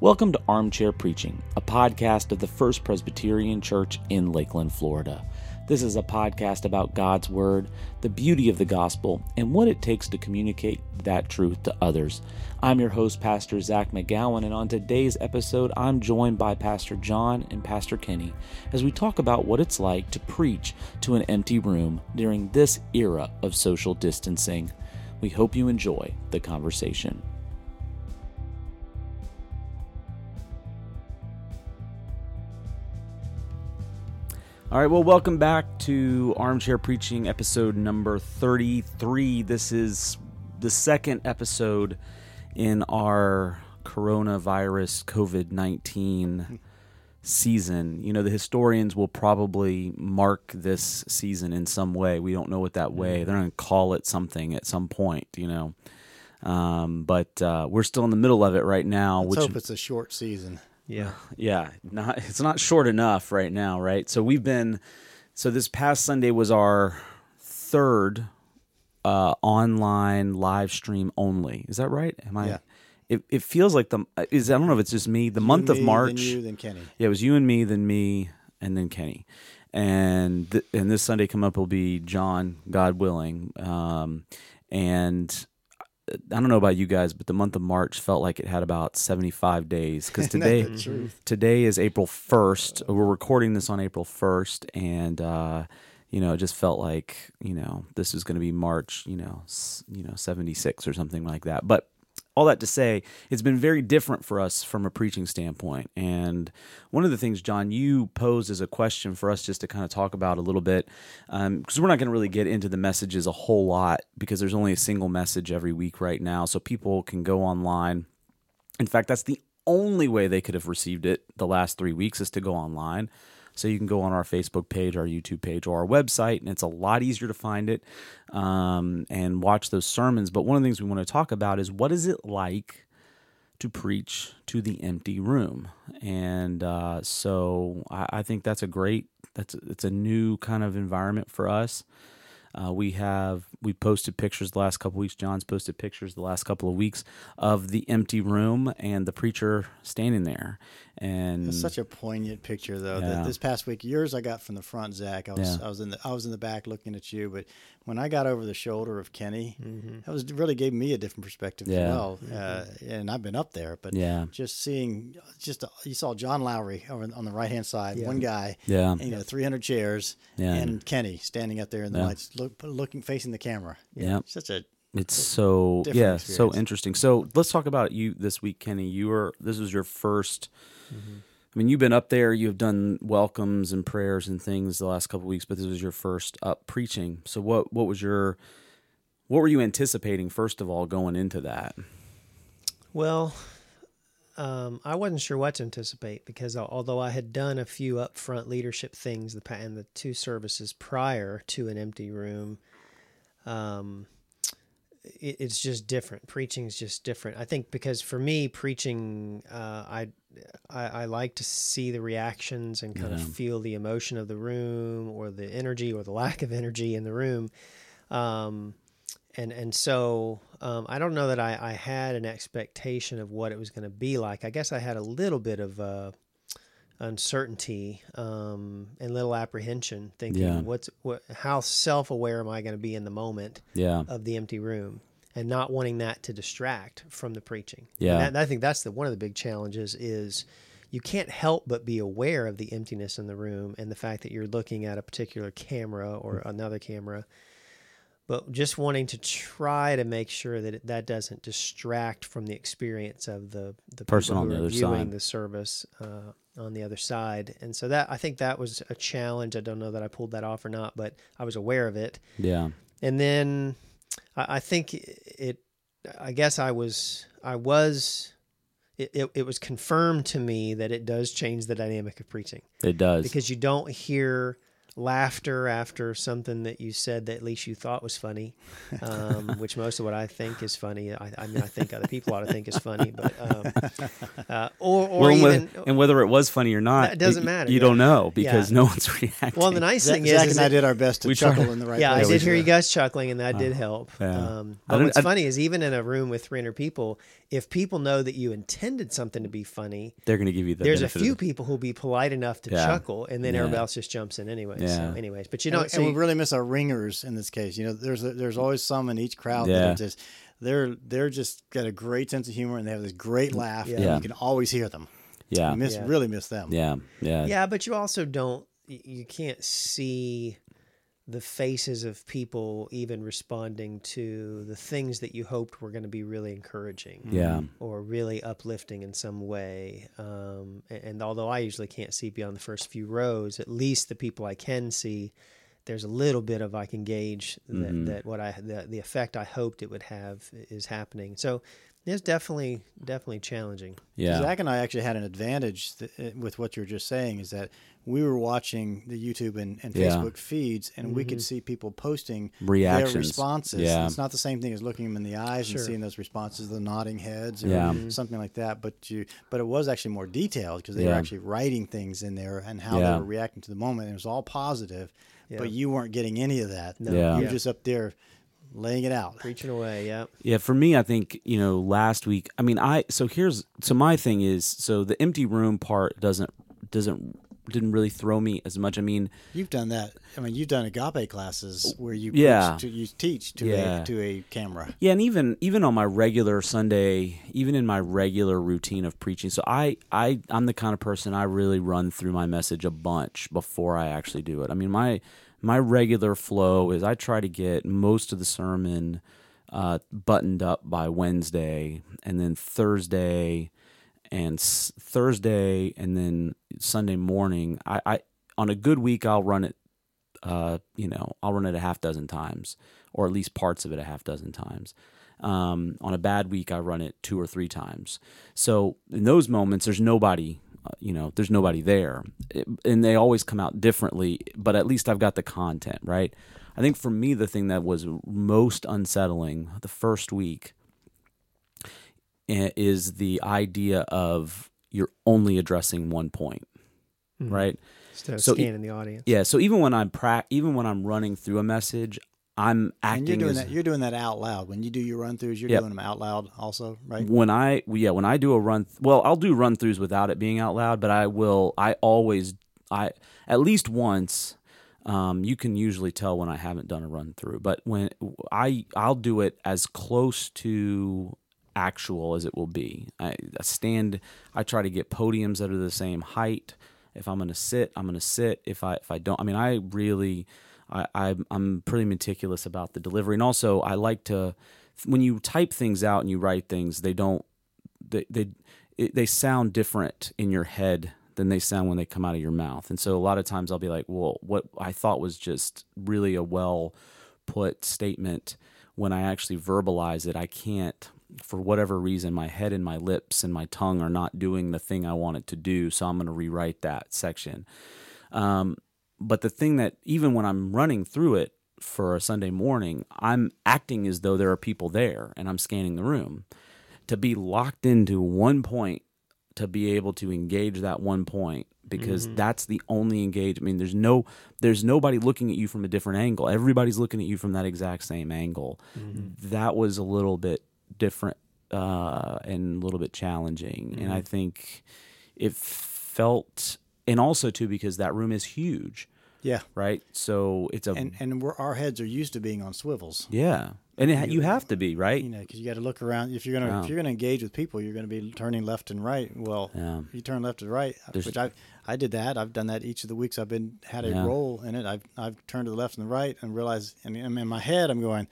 Welcome to Armchair Preaching, a podcast of the First Presbyterian Church in Lakeland, Florida. This is a podcast about God's Word, the beauty of the gospel, and what it takes to communicate that truth to others. I'm your host, Pastor Zach McGowan, and on today's episode, I'm joined by Pastor John and Pastor Kenny as we talk about what it's like to preach to an empty room during this era of social distancing. We hope you enjoy the conversation. All right, well, welcome back to Armchair Preaching episode number 33. This is the second episode in our coronavirus COVID 19 season. You know, the historians will probably mark this season in some way. We don't know what that way. They're going to call it something at some point, you know. Um, but uh, we're still in the middle of it right now. Let's which hope it's a short season. Yeah. yeah, not it's not short enough right now, right? So we've been so this past Sunday was our third uh online live stream only. Is that right? Am I Yeah. it, it feels like the is I don't know if it's just me. The month You, of March. Then you, then Kenny. Yeah, it was you and me, then me, and then Kenny. And th- and this Sunday come up will be John, God willing. Um, and I don't know about you guys, but the month of March felt like it had about seventy five days because today today is April first. We're recording this on April first, and uh, you know, it just felt like you know this is going to be March, you know, you know, seventy six or something like that. But all that to say, it's been very different for us from a preaching standpoint. And one of the things, John, you posed as a question for us just to kind of talk about a little bit, um, because we're not going to really get into the messages a whole lot because there's only a single message every week right now. So people can go online. In fact, that's the only way they could have received it the last three weeks is to go online. So you can go on our Facebook page, our YouTube page, or our website, and it's a lot easier to find it um, and watch those sermons. But one of the things we want to talk about is what is it like to preach to the empty room, and uh, so I, I think that's a great that's it's a new kind of environment for us. Uh, we have we posted pictures the last couple weeks. John's posted pictures the last couple of weeks of the empty room and the preacher standing there. And It's such a poignant picture, though. Yeah. That this past week, yours I got from the front, Zach. I was Yeah. I was in the I was in the back looking at you, but when I got over the shoulder of Kenny, that was really gave me a different perspective Yeah. as well. Uh, and I've been up there, but Yeah. just seeing just uh, you saw John Lowry over on the right hand side, one guy, Yeah. and, you know, three hundred chairs, Yeah. and Kenny standing up there in the Yeah. lights, look, looking facing the camera. Yeah. such a It's so yeah, so interesting. So let's talk about you this week, Kenny. You were this was your 1st Mm-hmm. I mean, you've been up there. You've done welcomes and prayers and things the last couple of weeks, but this was your first up preaching. So what what was your what were you anticipating first of all going into that? Well, um, I wasn't sure what to anticipate because although I had done a few upfront leadership things the and the two services prior to an empty room, um, it, it's just different. Preaching is just different. I think because for me, preaching, uh, I, I I like to see the reactions and kind Yeah. of feel the emotion of the room or the energy or the lack of energy in the room. Um, and and so um, I don't know that I, I had an expectation of what it was going to be like. I guess I had a little bit of uh, uncertainty um, and little apprehension, thinking, Yeah. "What's what? How self aware am I going to be in the moment Yeah. of the empty room?" And not wanting that to distract from the preaching. And Yeah. that- and I think that's the one of the big challenges is you can't help but be aware of the emptiness in the room and the fact that you're looking at a particular camera or another camera but just wanting to try to make sure that it, that doesn't distract from the experience of the the Person people on the other viewing side. the service uh, on the other side. And so that I think that was a challenge. I don't know that I pulled that off or not, but I was aware of it. Yeah. And then I, I think it. I guess I was. I was. It, it, it was confirmed to me that it does change the dynamic of preaching It does. because you don't hear laughter after something that you said that at least you thought was funny, um, which most of what I think is funny. I, I mean, I think other people ought to think is funny, but um, uh, or or Well, and, even whether, and whether it was funny or not, it doesn't matter, You yeah. don't know because Yeah. no one's reacting. well, the nice Zach, thing Zach is, is and I did our best to We chuckle tried- in the right way. yeah, I did hear you guys chuckling, and that did help. yeah. Um, but what's I- funny is even in a room with 300 people, if people know that you intended something to be funny, they're going to give you the. there's a benefit of few people who'll be polite enough to Yeah. chuckle, and then Yeah. everybody else just jumps in anyway. So, Yeah. anyways, but you And, don't. So and we really miss our ringers in this case. You know, there's a, there's always some in each crowd that are just they're they're just got a great sense of humor and they have this great laugh. and Yeah. you can always hear them. Yeah, You miss Yeah. really miss them. yeah, yeah, yeah, but you also don't. You can't see the faces of people even responding to the things that you hoped were going to be really encouraging. yeah. or really uplifting in some way. Um, and, and although I usually can't see beyond the first few rows, at least the people I can see, there's a little bit of I can gauge that, Mhm. that what I the, the effect I hoped it would have is happening. So it's definitely definitely challenging. yeah. Zach and I actually had an advantage th- uh, with what you were just saying is that we were watching the YouTube and, and Yeah. Facebook feeds, and we could mm-hmm. see people posting Reactions. their responses. Yeah. It's not the same thing as looking them in the eyes Sure. and seeing those responses, the nodding heads, or Yeah. Mm-hmm. something like that. But you, but it was actually more detailed because they were actually writing things in there and how Yeah. they were reacting to the moment. It was all positive, Yeah. but you weren't getting any of that. No. Yeah. You were Yeah. just up there laying it out. Preaching away, yeah. Yeah, for me, I think you know last week. I mean, I so here's so my thing is so the empty room part doesn't doesn't didn't really throw me as much. I mean, You've done that. I mean, you've done agape classes where you Yeah. to, you teach to Yeah. a to a camera. yeah, and even even on my regular Sunday, even in my regular routine of preaching, so I I I'm the kind of person I really run through my message a bunch before I actually do it. I mean, my my regular flow is I try to get most of the sermon uh, buttoned up by Wednesday, and then Thursday and s- Thursday and then Sunday morning. I, I on a good week I'll run it. Uh, you know, I'll run it a half dozen times, or at least parts of it a half dozen times. Um, on a bad week, I run it two or three times. So in those moments, there's nobody. Uh, you know, there's nobody there, It- and they always come out differently. But at least I've got the content right. I think for me, the thing that was most unsettling the first week is the idea of you're only addressing one point, Mhm. right? Instead of So scanning the audience. Yeah. So even when I'm pra- even when I'm running through a message, I'm acting And you're doing as that. You're doing that out loud when you do your run throughs. You're Yep. doing them out loud also, right? when I yeah when I do a run. Well, I'll do run throughs without it being out loud, but I will. I always I at least once. Um, you can usually tell when I haven't done a run through, but when I I'll do it as close to actual as it will be. I, I stand. I try to get podiums that are the same height. If I'm to sit, I'm to sit. If I if I don't, I mean, I really, I, I'm I'm pretty meticulous about the delivery, and also I like to when you type things out and you write things, they don't they they they sound different in your head than they sound when they come out of your mouth. And so a lot of times I'll be like, well, what I thought was just really a well put statement when I actually verbalize it, I can't for whatever reason my head and my lips and my tongue are not doing the thing I want it to do, so I'm going to rewrite that section. Um, but the thing that even when I'm running through it for a Sunday morning, I'm acting as though there are people there and I'm scanning the room. To be locked into one point, to be able to engage that one point, because that's the only engage. I mean, there's no, there's nobody looking at you from a different angle. Everybody's looking at you from that exact same angle. That was a little bit different uh, and a little bit challenging, and I think it felt, and also too because that room is huge Yeah. right? So it's a And and we're, our heads are used to being on swivels. yeah, and it, you have to be right. You know, because you got to look around. If you're gonna Yeah. if you're gonna engage with people, you're gonna be turning left and right. Well, Yeah. you turn left to right, There's- which I I did that. I've done that each of the weeks I've been had a Yeah. role in it. I've I've turned to the left and the right and realized, and I'm in my head, I'm going.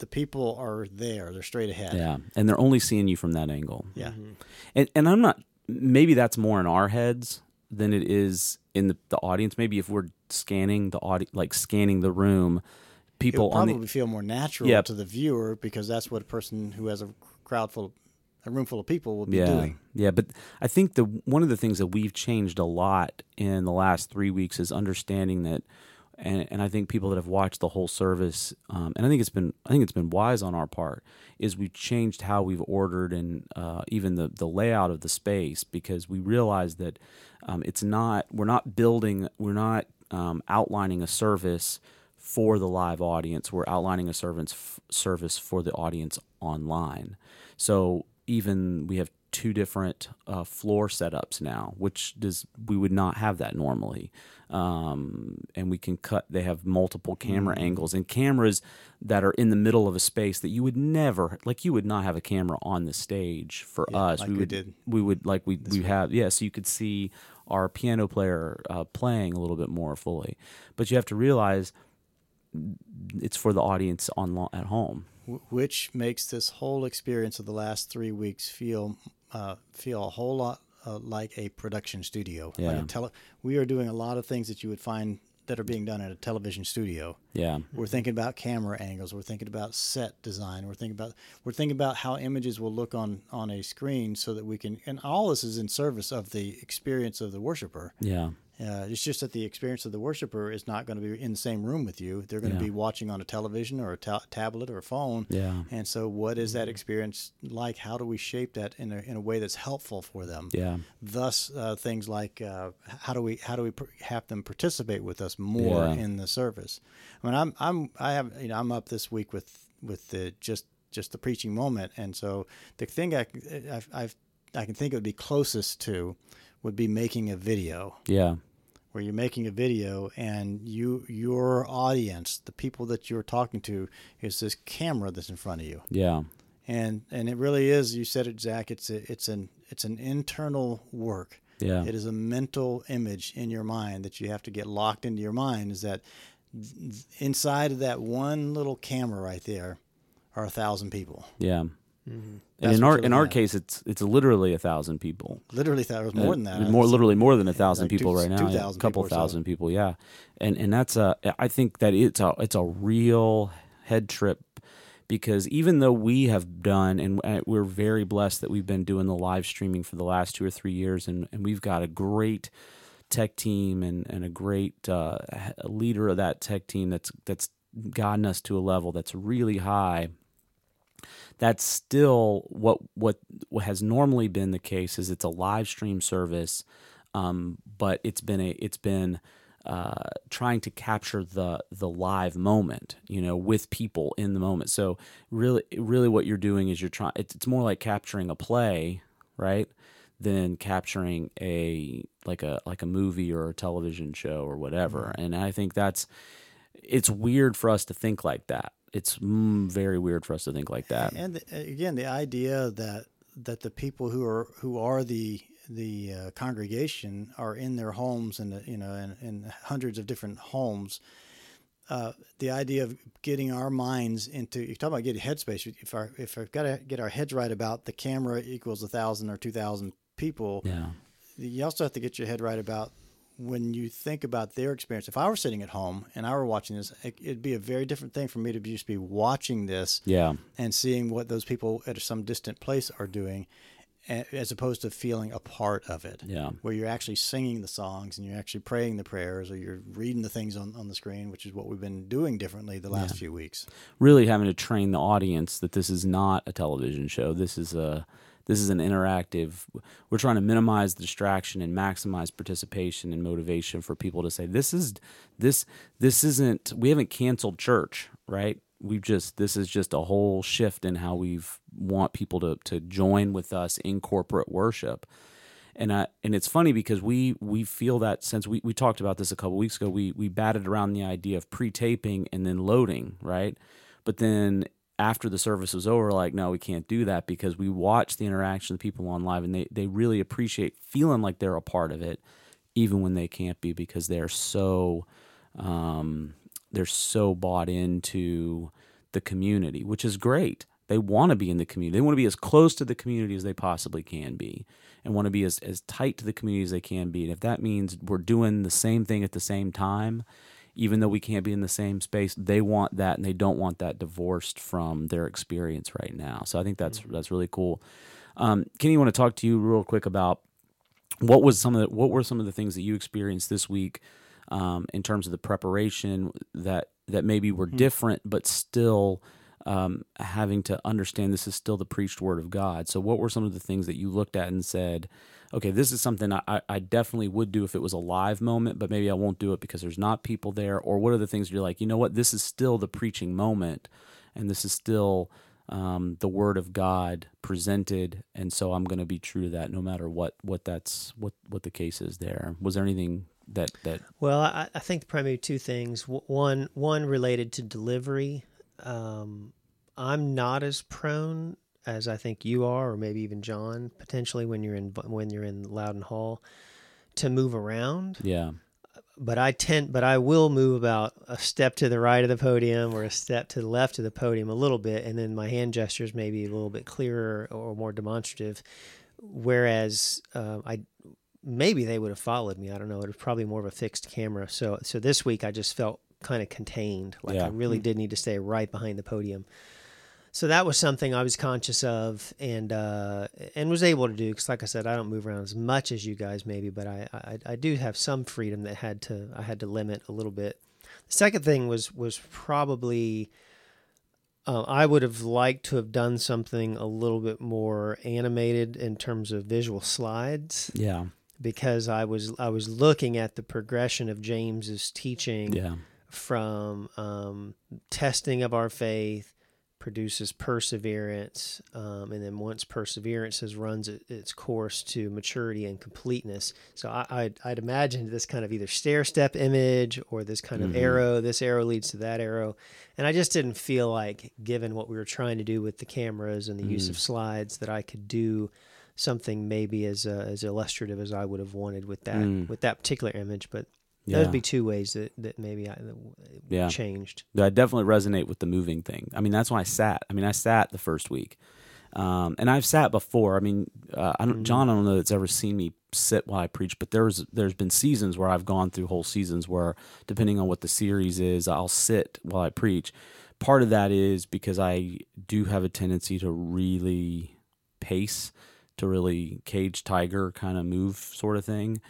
The people are there. They're straight ahead. Yeah, and they're only seeing you from that angle. Yeah. Mm-hmm. and and I'm not. Maybe that's more in our heads than it is in the, the audience. Maybe if we're scanning the audi like scanning the room, It people would on probably the feel more natural Yeah. to the viewer because that's what a person who has a crowd full of a room full of people will be yeah, doing. Yeah, but I think the one of the things that we've changed a lot in the last three weeks is understanding that, and, and I think people that have watched the whole service, um, and I think it's been I think it's been wise on our part, is we've changed how we've ordered and uh, even the the layout of the space because we realize that um, it's not we're not building we're not um, outlining a service for the live audience. We're outlining a service service for the audience online. So even we have two different uh, floor setups now, which does we would not have that normally. Um, and we can cut. They have multiple camera Mm. angles and cameras that are in the middle of a space that you would never like. You would not have a camera on the stage for Yeah, us. like we we would did We would like we we have yeah. So you could see our piano player uh, playing a little bit more fully, but you have to realize it's for the audience on at home. wh- which makes this whole experience of the last three weeks feel uh, feel a whole lot uh, like a production studio. Like Yeah. a tele- we are doing a lot of things that you would find that are being done at a television studio. Yeah, We're thinking about camera angles. We're thinking about set design. We're thinking about we're thinking about how images will look on on a screen so that we can. And all this is in service of the experience of the worshiper. yeah, Uh, it's just that the experience of the worshiper is not going to be in the same room with you. They're going to Yeah. be watching on a television or a ta- tablet or a phone. yeah, And so, what is that experience like? How do we shape that in a, in a way that's helpful for them? yeah, Thus, uh, things like uh, how do we how do we pr- have them participate with us more Yeah. in the service? I mean, I'm I'm I have you know I'm up this week with with the just just the preaching moment, and so the thing I I've, I've I can think it would be closest to would be making a video yeah, where you're making a video and you your audience, the people that you're talking to, is this camera that's in front of you, yeah, and and it really is. You said it, Zach. It's a, it's an it's an internal work. yeah, It is a mental image in your mind that you have to get locked into your mind. Is that inside of that one little camera right there are a thousand people. yeah. Mm-hmm. And in our in our at. case, it's it's literally a thousand people. Literally, that was more than that. Uh, More literally more than a thousand like two- people right now. yeah, 2,000 a couple people or so. thousand people, yeah. And and that's a I think that it's a it's a real head trip because even though we have done and uh, we're very blessed that we've been doing the live streaming for the last two or three years and, and we've got a great tech team and, and a great uh, leader of that tech team that's that's gotten us to a level that's really high that's still what what what has normally been the case is it's a live stream service um, but it's been a it's been uh, trying to capture the the live moment you know with people in the moment. So really really what you're doing is you're trying it's, it's more like capturing a play right than capturing a like a like a movie or a television show or whatever. And i think that's it's weird for us to think like that it's mm, very weird for us to think like that And the, again, the idea that that the people who are who are the the uh, congregation are in their homes and you know in, in hundreds of different homes. Uh, the idea of getting our minds into you talk about getting headspace. If our if I've got to get our heads right about the camera equals a thousand or two thousand people, yeah you also have to get your head right about when you think about their experience. If I were sitting at home and I were watching this, it, it'd be a very different thing for me to just be watching this yeah and seeing what those people at some distant place are doing as opposed to feeling a part of it yeah where you're actually singing the songs and you're actually praying the prayers or you're reading the things on, on the screen which is what we've been doing differently the last few weeks really having to train the audience that this is not a television show. This is a this is an interactive. We're trying to minimize distraction and maximize participation and motivation for people to say this is this this isn't. We haven't canceled church, right? We've just this is just a whole shift in how we've want people to to join with us in corporate worship and I, and it's funny because we we feel that since we, we talked about this a couple weeks ago we we batted around the idea of pre-taping and then loading right but then after the service was over like no we can't do that because we watch the interaction of people on live and they they really appreciate feeling like they're a part of it even when they can't be because they're so um, they're so bought into the community which is great. They want to be in the community. They want to be as close to the community as they possibly can be and want to be as, as tight to the community as they can be. And if that means we're doing the same thing at the same time even though we can't be in the same space they want that and they don't want that divorced from their experience right now. So i think that's that's really cool. Um, Kenny, I want to talk to you real quick about what was some of the, what were some of the things that you experienced this week um, in terms of the preparation that that maybe were different, but still um, having to understand this is still the preached word of God. So, what were some of the things that you looked at and said, okay, this is something I, I definitely would do if it was a live moment, but maybe I won't do it because there's not people there? Or what are the things you're like, you know what, this is still the preaching moment, and this is still um, the word of God presented, and so I'm going to be true to that, no matter what what that's what what the case is. There was there anything that that Well, I, I think primarily two things. One, one related to delivery. Um, I'm not as prone as I think you are, or maybe even John, potentially when you're in when you're in Loudon Hall, to move around. yeah But I tend, but I will move about a step to the right of the podium or a step to the left of the podium a little bit, and then my hand gestures may be a little bit clearer or more demonstrative. Whereas uh, I maybe they would have followed me. I don't know. It was probably more of a fixed camera. So so this week I just felt kind of contained. Like Yeah. I really did need to stay right behind the podium. So that was something I was conscious of and uh, and was able to do because, like I said, I don't move around as much as you guys maybe, but I, I I do have some freedom that had to I had to limit a little bit. The second thing was was probably uh, I would have liked to have done something a little bit more animated in terms of visual slides yeah because I was I was looking at the progression of James's teaching yeah from um, testing of our faith produces perseverance, um, and then once perseverance has runs it, its course to maturity and completeness. So I, I'd, I'd imagine this kind of either stair step image or this kind of arrow. This arrow leads to that arrow, and I just didn't feel like, given what we were trying to do with the cameras and the use of slides, that I could do something maybe as uh, as illustrative as I would have wanted with that Mm. with that particular image. But Yeah. those would be two ways that, that maybe I that Yeah. changed. I definitely resonate with the moving thing. I mean, that's why I sat. I mean, I sat the first week, um, and I've sat before. I mean, uh, I don't, John, I don't know that's ever seen me sit while I preach, but there's there's been seasons where I've gone through whole seasons where, depending on what the series is, I'll sit while I preach. Part of that is because I do have a tendency to really pace, to really cage tiger kind of move sort of thing.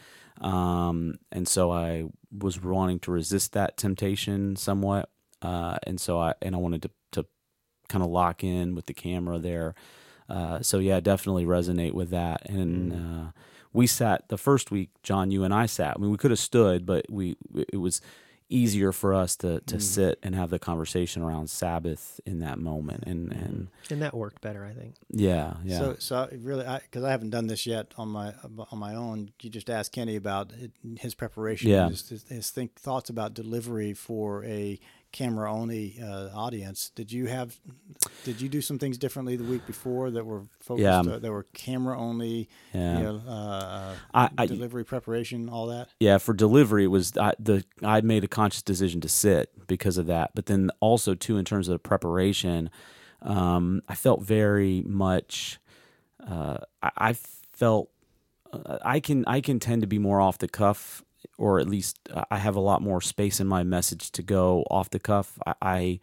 Um, and so I was wanting to resist that temptation somewhat. Uh, and so I, and I wanted to, to kind of lock in with the camera there. Uh, so yeah, definitely resonate with that. And, uh, we sat the first week, John, you and I sat, I mean, we could have stood, but we, it was easier for us to, to mm-hmm. sit and have the conversation around Sabbath in that moment. And, mm-hmm. and And that worked better, I think. yeah, yeah. So, so I really, because I, haven't done this yet on my on my own. You just asked Kenny about his preparation, Yeah. his, his, his think thoughts about delivery for a camera only uh, audience. Did you have? Did you do some things differently the week before that were focused? Yeah. Uh, that were camera only. Yeah. You know, uh, I- I- delivery preparation, all that. Yeah, for delivery, it was I, the I made a conscious decision to sit because of that. But then also too, in terms of the preparation, um, I felt very much. Uh, I, I felt uh, I can I can tend to be more off the cuff, or at least uh, I have a lot more space in my message to go off the cuff. I. I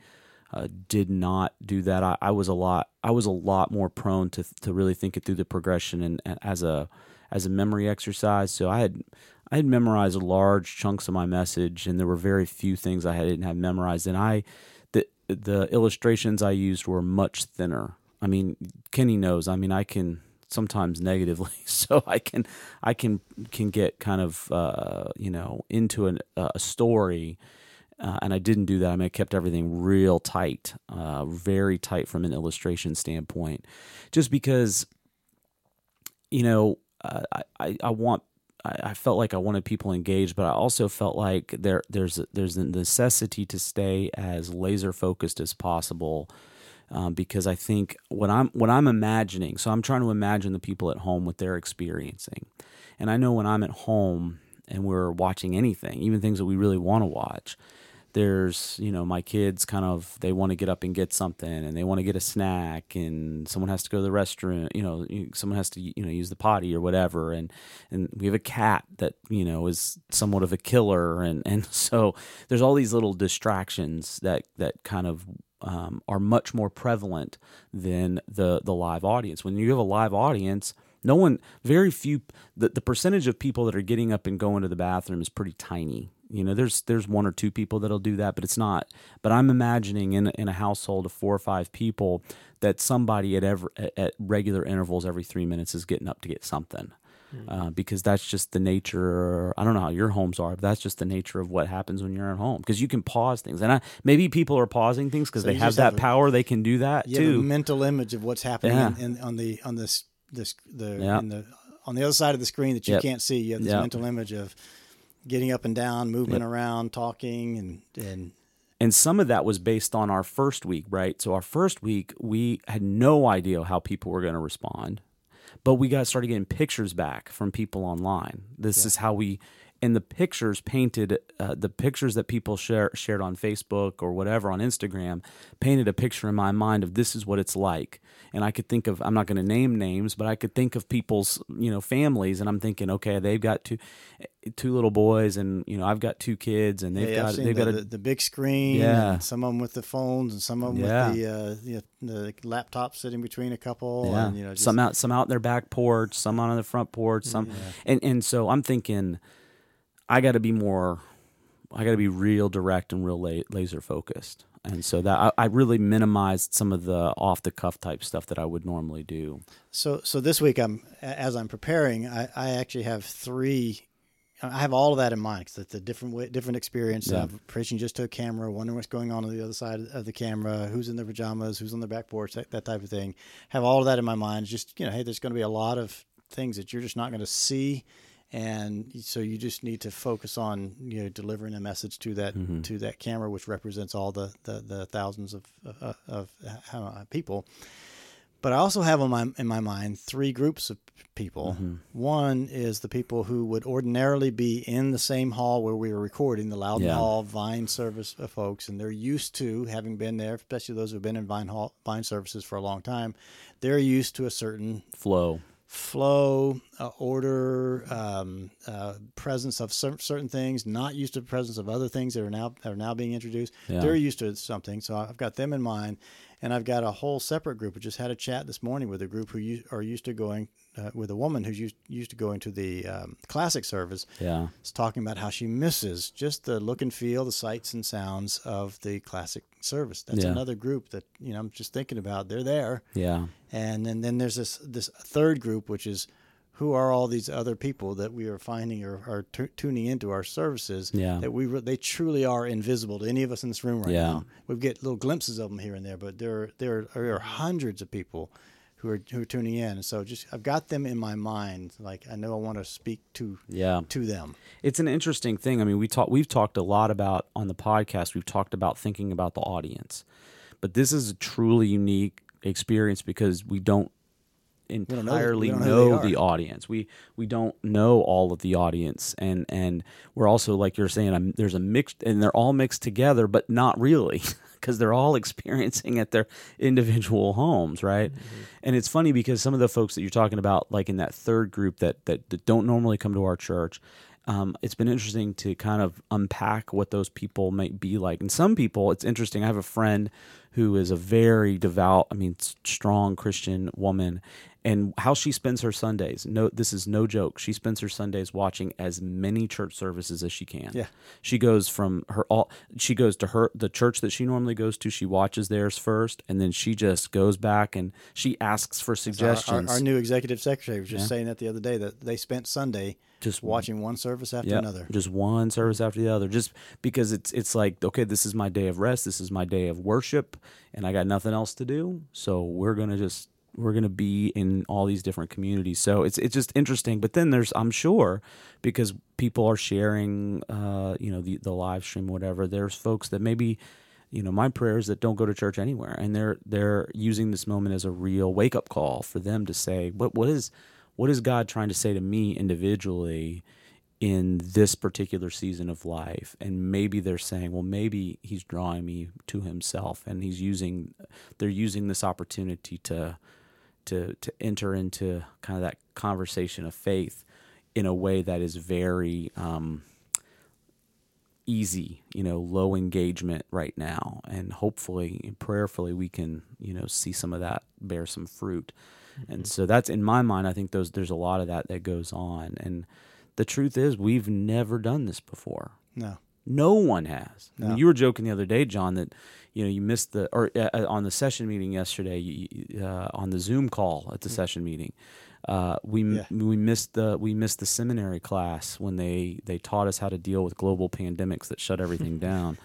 uh, did not do that. I, I was a lot. I was a lot more prone to to really think it through the progression and, and as a as a memory exercise. So I had I had memorized large chunks of my message, and there were very few things I didn't have memorized. And I the the illustrations I used were much thinner. I mean, Kenny knows. I mean, I can sometimes negatively, so I can I can can get kind of uh, you know into an, a story. Uh, and I didn't do that. I mean, I kept everything real tight, uh, very tight from an illustration standpoint, just because, you know, uh, I, I, I want, I, felt like I wanted people engaged, but I also felt like there, there's, there's a necessity to stay as laser focused as possible. Um, because I think what I'm what I'm imagining, so I'm trying to imagine the people at home what they're experiencing, and I know when I'm at home and we're watching anything, even things that we really want to watch, there's you know my kids kind of they want to get up and get something and they want to get a snack and someone has to go to the restroom you know someone has to you know use the potty or whatever. And and we have a cat that you know is somewhat of a killer. And and so there's all these little distractions that that kind of um, are much more prevalent than the the live audience. When you have a live audience, no one, very few, the, the percentage of people that are getting up and going to the bathroom is pretty tiny. You know, there's there's one or two people that'll do that, but it's not. But I'm imagining in in a household of four or five people that somebody at every at regular intervals every three minutes is getting up to get something. Uh, because that's just the nature. I don't know how your homes are, but that's just the nature of what happens when you're at home. Because you can pause things, and I, maybe people are pausing things because So they have that have a- power. They can do that You have a too. mental image of what's happening Yeah. in, in, on the on this this the Yeah. in the on the other side of the screen that you Yep. can't see. You have this Yep. mental image of getting up and down, moving around, talking, and and and some of that was based on our first week, right? So our first week, we had no idea how people were going to respond, but we got started getting pictures back from people online. This is how we, and the pictures painted, uh, the pictures that people share, shared on Facebook or whatever on Instagram, painted a picture in my mind of this is what it's like. And I could think of, I'm not going to name names, but I could think of people's, you know, families, and I'm thinking, okay, they've got two, two little boys, and you know, I've got two kids, and they've yeah, got, they've the, got a the big screen. Yeah. and some of them with the phones, and some of them Yeah. with the uh, the, the laptop sitting between a couple. Yeah. and, you know, just, some out some out their back porch, some out on the front porch, some and and so I'm thinking I got to be more I got to be real direct and real la- laser focused. And so that I, I really minimized some of the off the cuff type stuff that I would normally do. So so this week I'm as I'm preparing, I, I actually have three. I have all of that in mind because it's a different way, different experience Yeah. of preaching just to a camera, wondering what's going on on the other side of the camera, who's in their pajamas, who's on their back porch, that, that type of thing. Have all of that in my mind. Just you know, hey, there's going to be a lot of things that you're just not going to see, and so you just need to focus on you know delivering a message to that to that camera, which represents all the the, the thousands of of, of uh, people. But I also have on my in my mind three groups of people. Mm-hmm. One is the people who would ordinarily be in the same hall where we were recording the Loudon Yeah. Hall Vine service folks, and they're used to having been there, especially those who've been in Vine Hall Vine services for a long time. They're used to a certain Flow. Flow, uh, order, um, uh, presence of cer- certain things. Not used to the presence of other things that are now that are now being introduced. Yeah. They're used to something, so I've got them in mind, and I've got a whole separate group. I just had a chat this morning with a group who are used to going uh, with a woman who's used used to going to the um, classic service. Yeah. Is talking about how she misses just the look and feel, the sights and sounds of the classic service. That's Yeah. another group that you know I'm just thinking about. They're there. Yeah. And then, then there's this this third group, which is who are all these other people that we are finding or are tu- tuning into our services Yeah. that we re- they truly are invisible to any of us in this room right Yeah. now. We get little glimpses of them here and there, but there there are, there are hundreds of people who are who are tuning in. And so just I've got them in my mind. Like I know I want to speak to Yeah. to them. It's an interesting thing. I mean, we talk we've talked a lot about on the podcast. We've talked about thinking about the audience, but this is a truly unique experience because we don't know- entirely don't know know, the audience. We we don't know all of the audience, and and we're also like you're saying, um, there's a mixed, and they're all mixed together, but not really. Because they're all experiencing at their individual homes, right? And it's funny because some of the folks that you're talking about, like in that third group that that, that don't normally come to our church, um, it's been interesting to kind of unpack what those people might be like. And some people, it's interesting. I have a friend who is a very devout, I mean, strong Christian woman, and how she spends her Sundays. No, this is no joke. She spends her Sundays watching as many church services as she can. Yeah. She goes from her all. She goes to her the church that she normally goes to. She watches theirs first, and then she just goes back and she asks for suggestions. our, our new executive secretary was just saying that the other day that they spent Sunday Just watching one service after Yeah, another. Just one service after the other. Just because it's it's like, okay, this is my day of rest, this is my day of worship, and I got nothing else to do. So we're gonna just we're gonna be in all these different communities. So it's it's just interesting. But then there's I'm sure because people are sharing uh, you know, the the live stream, whatever, there's folks that maybe you know my prayers that don't go to church anywhere and they're they're using this moment as a real wake up call for them to say what what is what is God trying to say to me individually in this particular season of life and maybe they're saying well maybe he's drawing me to himself and he's using they're using this opportunity to to to enter into kind of that conversation of faith in a way that is very um easy, you know, low engagement right now, and hopefully, prayerfully, we can, you know, see some of that bear some fruit. Mm-hmm. And so that's in my mind. I think those there's a lot of that that goes on, and the truth is, we've never done this before. No, no one has. No. I mean, you were joking the other day, John, that you know you missed the or uh, uh on the session meeting yesterday you, uh, on the Zoom call at the mm-hmm. session meeting. Uh, we yeah. we missed the we missed the seminary class when they they taught us how to deal with global pandemics that shut everything down.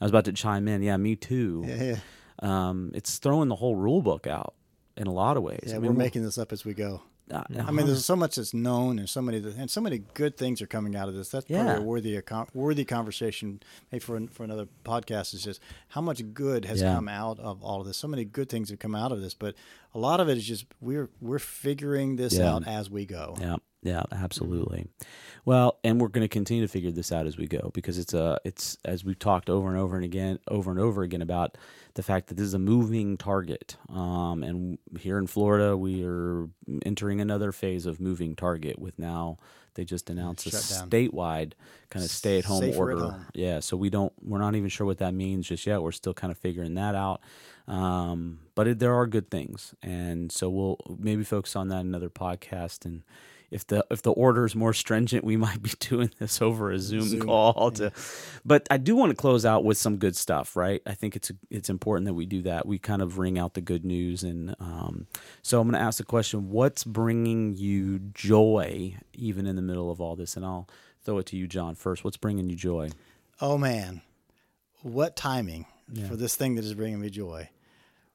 I was about to chime in. Yeah, me too. Yeah, yeah. Um, it's throwing the whole rule book out in a lot of ways. Yeah, I mean, we're making this up as we go. Uh, I mean, there's so much that's known, and so many and so many good things are coming out of this. That's probably a worthy a worthy conversation, maybe for for another podcast. Is just how much good has yeah. come out of all of this. So many good things have come out of this, but a lot of it is just we're we're figuring this yeah. out as we go. Yeah, yeah, absolutely. Well, and we're going to continue to figure this out as we go because it's a it's as we've talked over and over and again over and over again about the fact that this is a moving target. Um, and here in Florida, we are entering another phase of moving target with now they just announced Shut a down. statewide kind of stay at home order. Home. Yeah, so we don't we're not even sure what that means just yet. We're still kind of figuring that out. Um, but it, there are good things, and so we'll maybe focus on that in another podcast and if the if the order is more stringent, we might be doing this over a Zoom, Zoom call. To, but I do want to close out with some good stuff, right? I think it's it's important that we do that. We kind of ring out the good news, and um, so I'm going to ask the question: What's bringing you joy, even in the middle of all this? And I'll throw it to you, John, first. What's bringing you joy? Oh man, what timing yeah. for this thing that is bringing me joy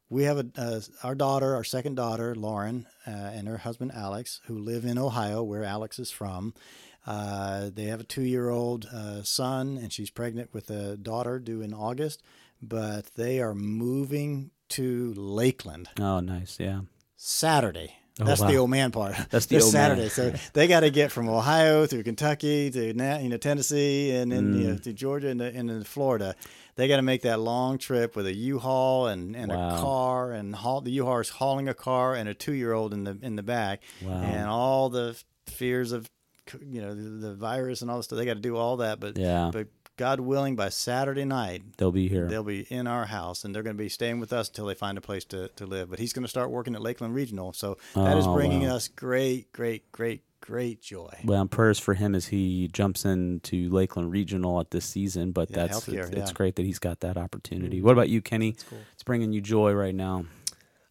we have a, uh, our daughter, our second daughter, Lauren, uh, and her husband Alex, who live in Ohio, where Alex is from. Uh, they have a two-year-old uh, son, and she's pregnant with a daughter due in August. But they are moving to Lakeland. Oh, nice! Yeah. Saturday. Oh, That's wow. the old man part. That's the old Saturday. Man. so they got to get from Ohio through Kentucky to you know Tennessee and then mm. you know, mm. to Georgia and, and then Florida they got to make that long trip with a U-Haul and, and wow. a car and haul, the U-Haul is hauling a car and a two-year-old in the in the back wow. and all the fears of you know the, the virus and all this stuff. They got to do all that, but yeah. but God willing, by Saturday night they'll be here. They'll be in our house, and they're going to be staying with us until they find a place to, to live. But he's going to start working at Lakeland Regional, so that oh, is bringing wow. us great, great, great great joy. Well, prayers for him as he jumps into Lakeland Regional at this season. But yeah, that's it's, yeah. it's, great that he's got that opportunity. Mm-hmm. What about you, Kenny? Cool. It's bringing you joy right now.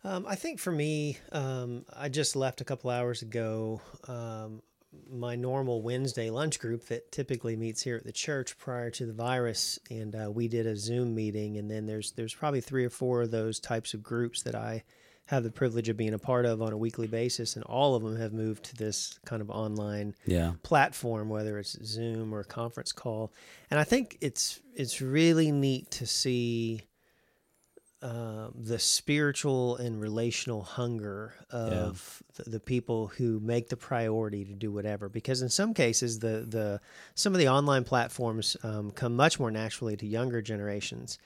Um, I think for me, um, I just left a couple hours ago. Um, my normal Wednesday lunch group that typically meets here at the church prior to the virus, and uh, we did a Zoom meeting. And then there's there's probably three or four of those types of groups that I have the privilege of being a part of on a weekly basis, and all of them have moved to this kind of online yeah. platform, whether it's Zoom or a conference call. And I think it's it's really neat to see uh, the spiritual and relational hunger of yeah. the, the, people who make the priority to do whatever. Because in some cases, the the some of the online platforms um, come much more naturally to younger generations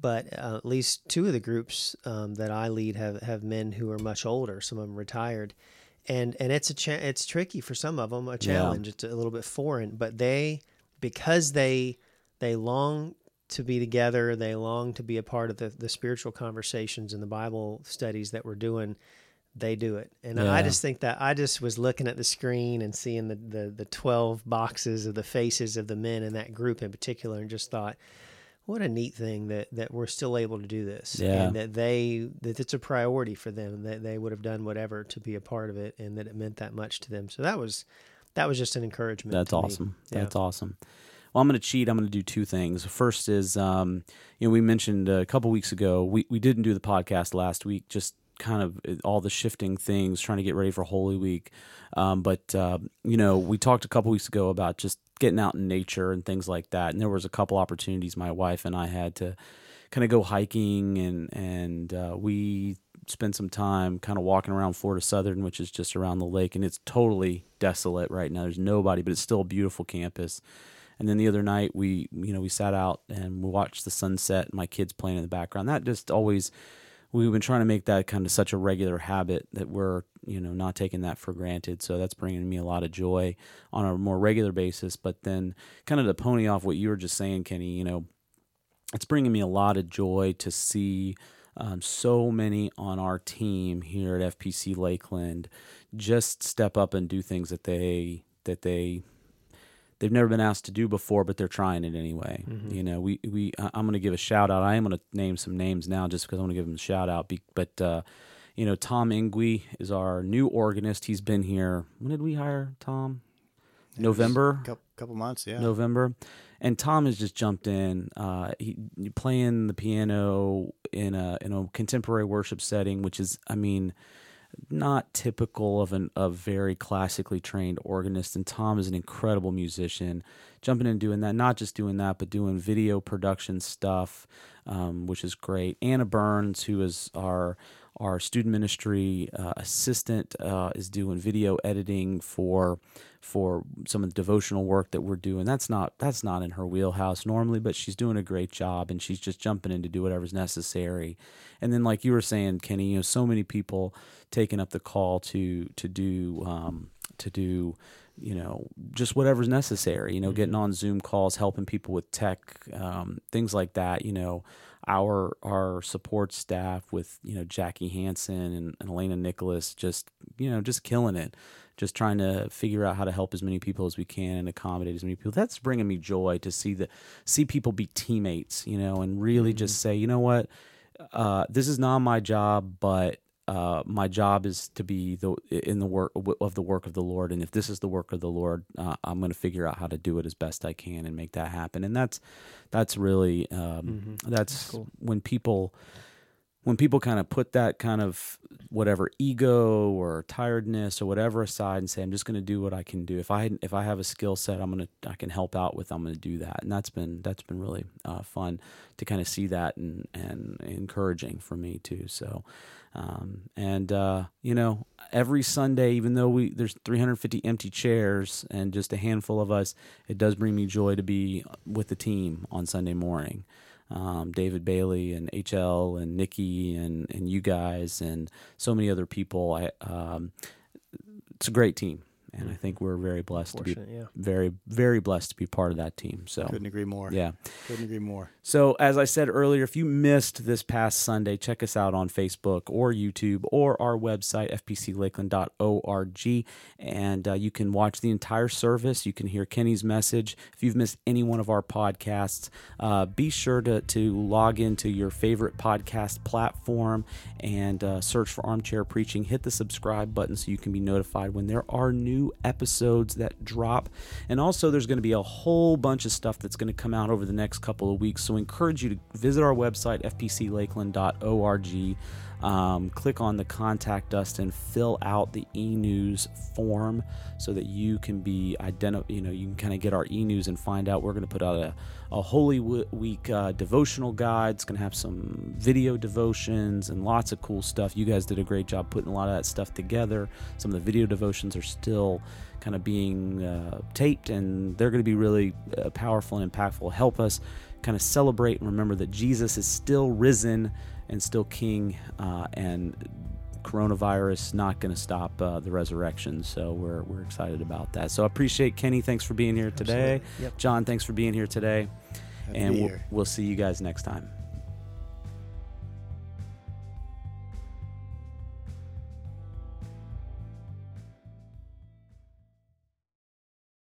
but uh, at least two of the groups um, that I lead have, have men who are much older. Some of them retired, and and it's a cha- it's tricky for some of them, a challenge. Yeah. It's a little bit foreign, but they because they they long to be together, they long to be a part of the the spiritual conversations and the Bible studies that we're doing. They do it, and yeah. I just think that I just was looking at the screen and seeing the, the the twelve boxes of the faces of the men in that group in particular, and just thought what a neat thing that that we're still able to do this yeah. and that they that it's a priority for them that they would have done whatever to be a part of it and that it meant that much to them so that was that was just an encouragement that's awesome yeah. that's awesome well i'm going to cheat i'm going to do two things first is um, you know we mentioned a couple weeks ago we, we didn't do the podcast last week just kind of uh, all the shifting things trying to get ready for holy week um, but uh, you know we talked a couple weeks ago about just getting out in nature and things like that. And there was a couple opportunities my wife and I had to kind of go hiking and and uh, we spent some time kind of walking around Florida Southern, which is just around the lake, and it's totally desolate right now. There's nobody, but it's still a beautiful campus. And then the other night we you know we sat out and we watched the sunset. My kids playing in the background. That just always we've been trying to make that kind of such a regular habit that we're you know not taking that for granted so that's bringing me a lot of joy on a more regular basis but then kind of to pony off what you were just saying kenny you know it's bringing me a lot of joy to see um, so many on our team here at fpc lakeland just step up and do things that they that they they've never been asked to do before, but they're trying it anyway. Mm-hmm. You know, we we I'm going to give a shout out. I am going to name some names now just because I want to give them a shout out. But uh, you know, Tom Ingui is our new organist. He's been here. When did we hire Tom? November. Couple, couple months, yeah. November, and Tom has just jumped in. Uh, he playing the piano in a in a contemporary worship setting, which is, I mean not typical of an a very classically trained organist. And Tom is an incredible musician, jumping in and doing that. Not just doing that, but doing video production stuff, um, which is great. Anna Burns, who is our our student ministry uh, assistant uh, is doing video editing for for some of the devotional work that we're doing. That's not that's not in her wheelhouse normally, but she's doing a great job and she's just jumping in to do whatever's necessary. And then, like you were saying, Kenny, you know, so many people taking up the call to to do um, to do you know just whatever's necessary you know mm-hmm. getting on zoom calls helping people with tech um, things like that you know our our support staff with you know Jackie Hansen and, and Elena Nicholas just you know just killing it, just trying to figure out how to help as many people as we can and accommodate as many people. That's bringing me joy to see the see people be teammates, you know, and really mm-hmm. just say, you know what, uh, this is not my job, but uh, my job is to be the in the work of the work of the Lord, and if this is the work of the Lord, uh, I'm going to figure out how to do it as best I can and make that happen. And that's that's really um, mm-hmm. that's, that's cool. when people when people kind of put that kind of whatever ego or tiredness or whatever aside and say i'm just going to do what i can do. If i if i have a skill set i'm going to i can help out with i'm going to do that. And that's been that's been really uh, fun to kind of see that and and encouraging for me too. So um, and uh, you know, every Sunday, even though we there's 350 empty chairs and just a handful of us, it does bring me joy to be with the team on Sunday morning. Um, David Bailey and HL and Nikki and and you guys and so many other people. I um, it's a great team and I think we're very blessed to be yeah. very very blessed to be part of that team. So couldn't agree more. Yeah, couldn't agree more. So as I said earlier, if you missed this past Sunday, check us out on Facebook or YouTube or our website fpclakeland.org, and uh, you can watch the entire service. You can hear Kenny's message. If you've missed any one of our podcasts, uh, be sure to to log into your favorite podcast platform and uh, search for Armchair Preaching. Hit the subscribe button so you can be notified when there are new episodes that drop. And also, there's going to be a whole bunch of stuff that's going to come out over the next couple of weeks. So, encourage you to visit our website, fpclakeland.org. Um, click on the contact us and fill out the e-news form so that you can be identified you know you can kind of get our e-news and find out. We're going to put out a, a holy week uh, devotional guide. It's going to have some video devotions and lots of cool stuff. You guys did a great job putting a lot of that stuff together. Some of the video devotions are still kind of being uh, taped and they're going to be really uh, powerful and impactful. Help us kind of celebrate and remember that jesus is still risen and still king, uh, and coronavirus not going to stop uh, the resurrection. So we're we're excited about that. So I appreciate Kenny. Thanks for being here today. Yep. John, thanks for being here today. Happy and we'll, we'll see you guys next time.